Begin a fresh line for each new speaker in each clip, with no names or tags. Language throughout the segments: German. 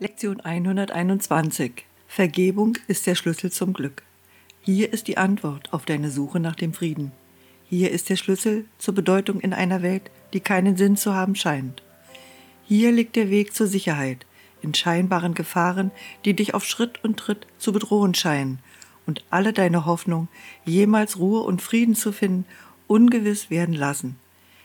Lektion 121. Vergebung ist der Schlüssel zum Glück. Hier ist die Antwort auf deine Suche nach dem Frieden. Hier ist der Schlüssel zur Bedeutung in einer Welt, die keinen Sinn zu haben scheint. Hier liegt der Weg zur Sicherheit in scheinbaren Gefahren, die dich auf Schritt und Tritt zu bedrohen scheinen und alle deine Hoffnung, jemals Ruhe und Frieden zu finden, ungewiss werden lassen.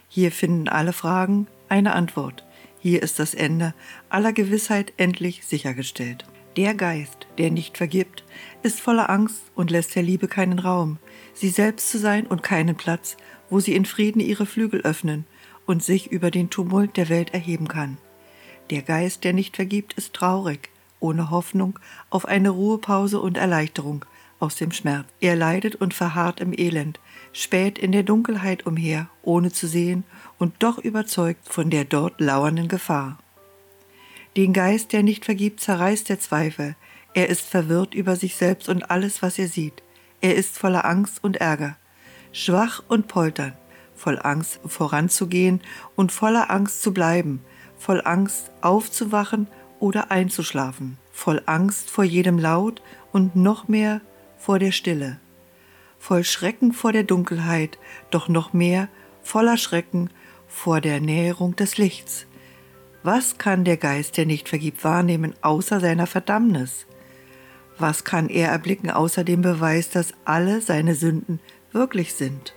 Hier finden alle Fragen eine Antwort. Hier ist das Ende aller Gewissheit endlich sichergestellt. Der Geist, der nicht vergibt, ist voller Angst und lässt der Liebe keinen Raum, sie selbst zu sein und keinen Platz, wo sie in Frieden ihre Flügel öffnen und sich über den Tumult der Welt erheben kann. Der Geist, der nicht vergibt, ist traurig, ohne Hoffnung auf eine Ruhepause und Erleichterung aus dem Schmerz. Er leidet und verharrt im Elend, späht in der Dunkelheit umher, ohne zu sehen und doch überzeugt von der dort lauernden Gefahr. Den Geist, der nicht vergibt, zerreißt der Zweifel. Er ist verwirrt über sich selbst und alles, was er sieht. Er ist voller Angst und Ärger, schwach und poltern, voll Angst voranzugehen und voller Angst zu bleiben, voll Angst aufzuwachen oder einzuschlafen, voll Angst vor jedem Laut und noch mehr vor der Stille, voll Schrecken vor der Dunkelheit, doch noch mehr voller Schrecken vor der Näherung des Lichts. Was kann der Geist, der nicht vergibt, wahrnehmen, außer seiner Verdammnis? Was kann er erblicken, außer dem Beweis, dass alle seine Sünden wirklich sind?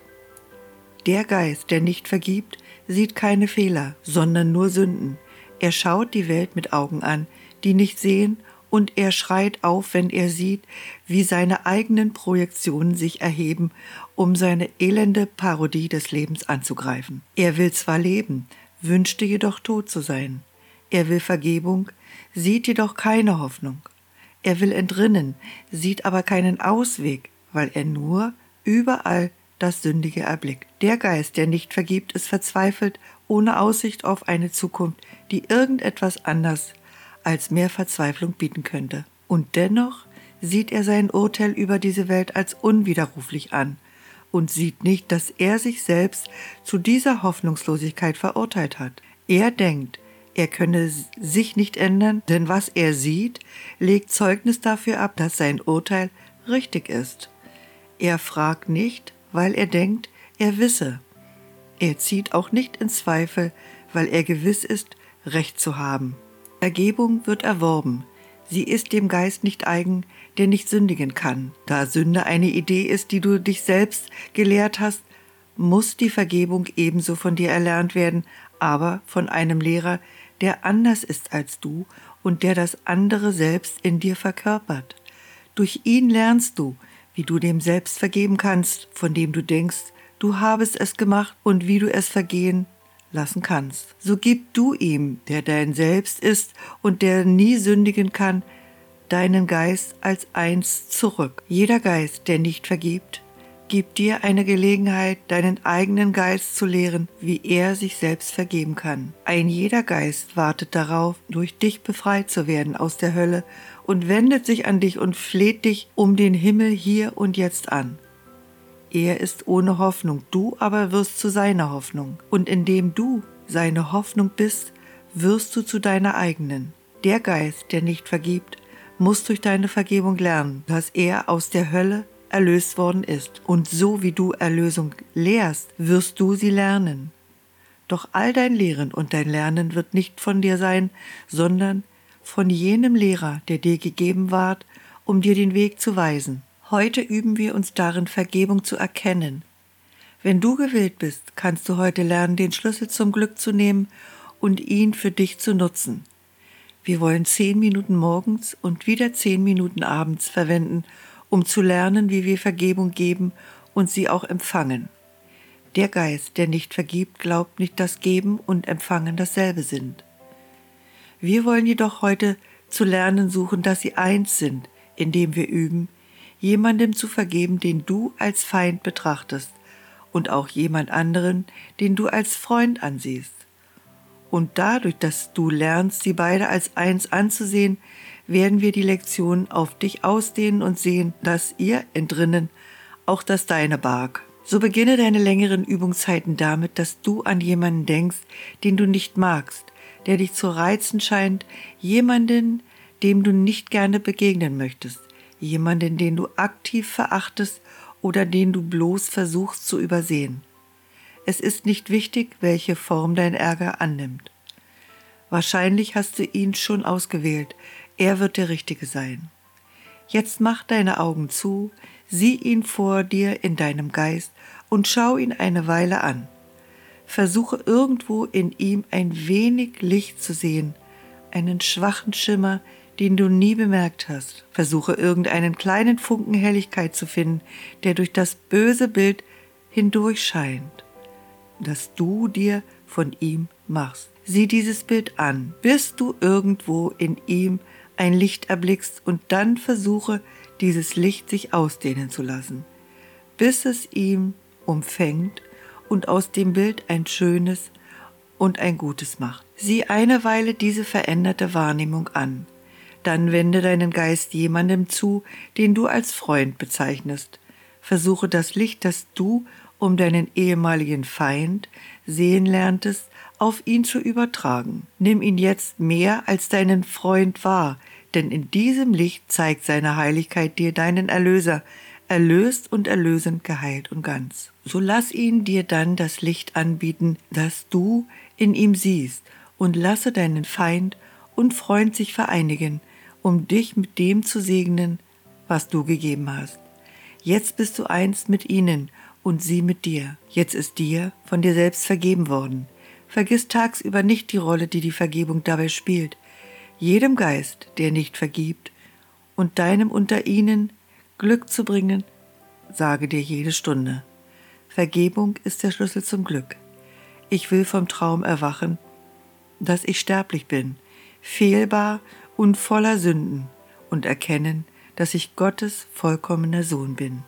Der Geist, der nicht vergibt, sieht keine Fehler, sondern nur Sünden. Er schaut die Welt mit Augen an, die nicht sehen, und er schreit auf, wenn er sieht, wie seine eigenen Projektionen sich erheben, um seine elende Parodie des Lebens anzugreifen. Er will zwar leben, wünschte jedoch tot zu sein. Er will Vergebung, sieht jedoch keine Hoffnung. Er will entrinnen, sieht aber keinen Ausweg, weil er nur überall das Sündige erblickt. Der Geist, der nicht vergibt, ist verzweifelt, ohne Aussicht auf eine Zukunft, die irgendetwas anders als mehr Verzweiflung bieten könnte. Und dennoch sieht er sein Urteil über diese Welt als unwiderruflich an und sieht nicht, dass er sich selbst zu dieser Hoffnungslosigkeit verurteilt hat. Er denkt, er könne sich nicht ändern, denn was er sieht, legt Zeugnis dafür ab, dass sein Urteil richtig ist. Er fragt nicht, weil er denkt, er wisse. Er zieht auch nicht in Zweifel, weil er gewiss ist, Recht zu haben. Ergebung wird erworben. Sie ist dem Geist nicht eigen, der nicht sündigen kann. Da Sünde eine Idee ist, die du dich selbst gelehrt hast, muss die Vergebung ebenso von dir erlernt werden, aber von einem Lehrer, der anders ist als du und der das andere selbst in dir verkörpert. Durch ihn lernst du, wie du dem selbst vergeben kannst, von dem du denkst, du habest es gemacht und wie du es vergehen lassen kannst. So gib du ihm, der dein Selbst ist und der nie sündigen kann, deinen Geist als eins zurück. Jeder Geist, der nicht vergibt, gibt dir eine Gelegenheit, deinen eigenen Geist zu lehren, wie er sich selbst vergeben kann. Ein jeder Geist wartet darauf, durch dich befreit zu werden aus der Hölle und wendet sich an dich und fleht dich um den Himmel hier und jetzt an. Er ist ohne Hoffnung, du aber wirst zu seiner Hoffnung. Und indem du seine Hoffnung bist, wirst du zu deiner eigenen. Der Geist, der nicht vergibt, muss durch deine Vergebung lernen, dass er aus der Hölle erlöst worden ist. Und so wie du Erlösung lehrst, wirst du sie lernen. Doch all dein Lehren und dein Lernen wird nicht von dir sein, sondern von jenem Lehrer, der dir gegeben ward, um dir den Weg zu weisen. Heute üben wir uns darin, Vergebung zu erkennen. Wenn du gewillt bist, kannst du heute lernen, den Schlüssel zum Glück zu nehmen und ihn für dich zu nutzen. Wir wollen zehn Minuten morgens und wieder zehn Minuten abends verwenden, um zu lernen, wie wir Vergebung geben und sie auch empfangen. Der Geist, der nicht vergibt, glaubt nicht, dass Geben und Empfangen dasselbe sind. Wir wollen jedoch heute zu lernen suchen, dass sie eins sind, indem wir üben, jemandem zu vergeben, den du als Feind betrachtest, und auch jemand anderen, den du als Freund ansiehst. Und dadurch, dass du lernst, sie beide als eins anzusehen, werden wir die Lektion auf dich ausdehnen und sehen, dass ihr entrinnen auch das deine barg. So beginne deine längeren Übungszeiten damit, dass du an jemanden denkst, den du nicht magst, der dich zu reizen scheint, jemanden, dem du nicht gerne begegnen möchtest, jemanden, den du aktiv verachtest oder den du bloß versuchst zu übersehen. Es ist nicht wichtig, welche Form dein Ärger annimmt. Wahrscheinlich hast du ihn schon ausgewählt, er wird der Richtige sein. Jetzt mach deine Augen zu, sieh ihn vor dir in deinem Geist und schau ihn eine Weile an. Versuche irgendwo in ihm ein wenig Licht zu sehen, einen schwachen Schimmer, den du nie bemerkt hast. Versuche irgendeinen kleinen Funken Helligkeit zu finden, der durch das böse Bild hindurch scheint, das du dir von ihm machst. Sieh dieses Bild an, bis du irgendwo in ihm ein Licht erblickst und dann versuche, dieses Licht sich ausdehnen zu lassen, bis es ihm umfängt und aus dem Bild ein schönes und ein gutes macht. Sieh eine Weile diese veränderte Wahrnehmung an. Dann wende deinen Geist jemandem zu, den du als Freund bezeichnest. Versuche das Licht, das du um deinen ehemaligen Feind sehen lerntest, auf ihn zu übertragen. Nimm ihn jetzt mehr als deinen Freund wahr, denn in diesem Licht zeigt seine Heiligkeit dir deinen Erlöser, erlöst und erlösend geheilt und ganz. So lass ihn dir dann das Licht anbieten, das du in ihm siehst, und lasse deinen Feind und Freund sich vereinigen, um dich mit dem zu segnen, was du gegeben hast. Jetzt bist du eins mit ihnen und sie mit dir. Jetzt ist dir von dir selbst vergeben worden. Vergiss tagsüber nicht die Rolle, die die Vergebung dabei spielt. Jedem Geist, der nicht vergibt, und deinem unter ihnen Glück zu bringen, sage dir jede Stunde. Vergebung ist der Schlüssel zum Glück. Ich will vom Traum erwachen, dass ich sterblich bin, fehlbar und voller Sünden und erkennen, dass ich Gottes vollkommener Sohn bin.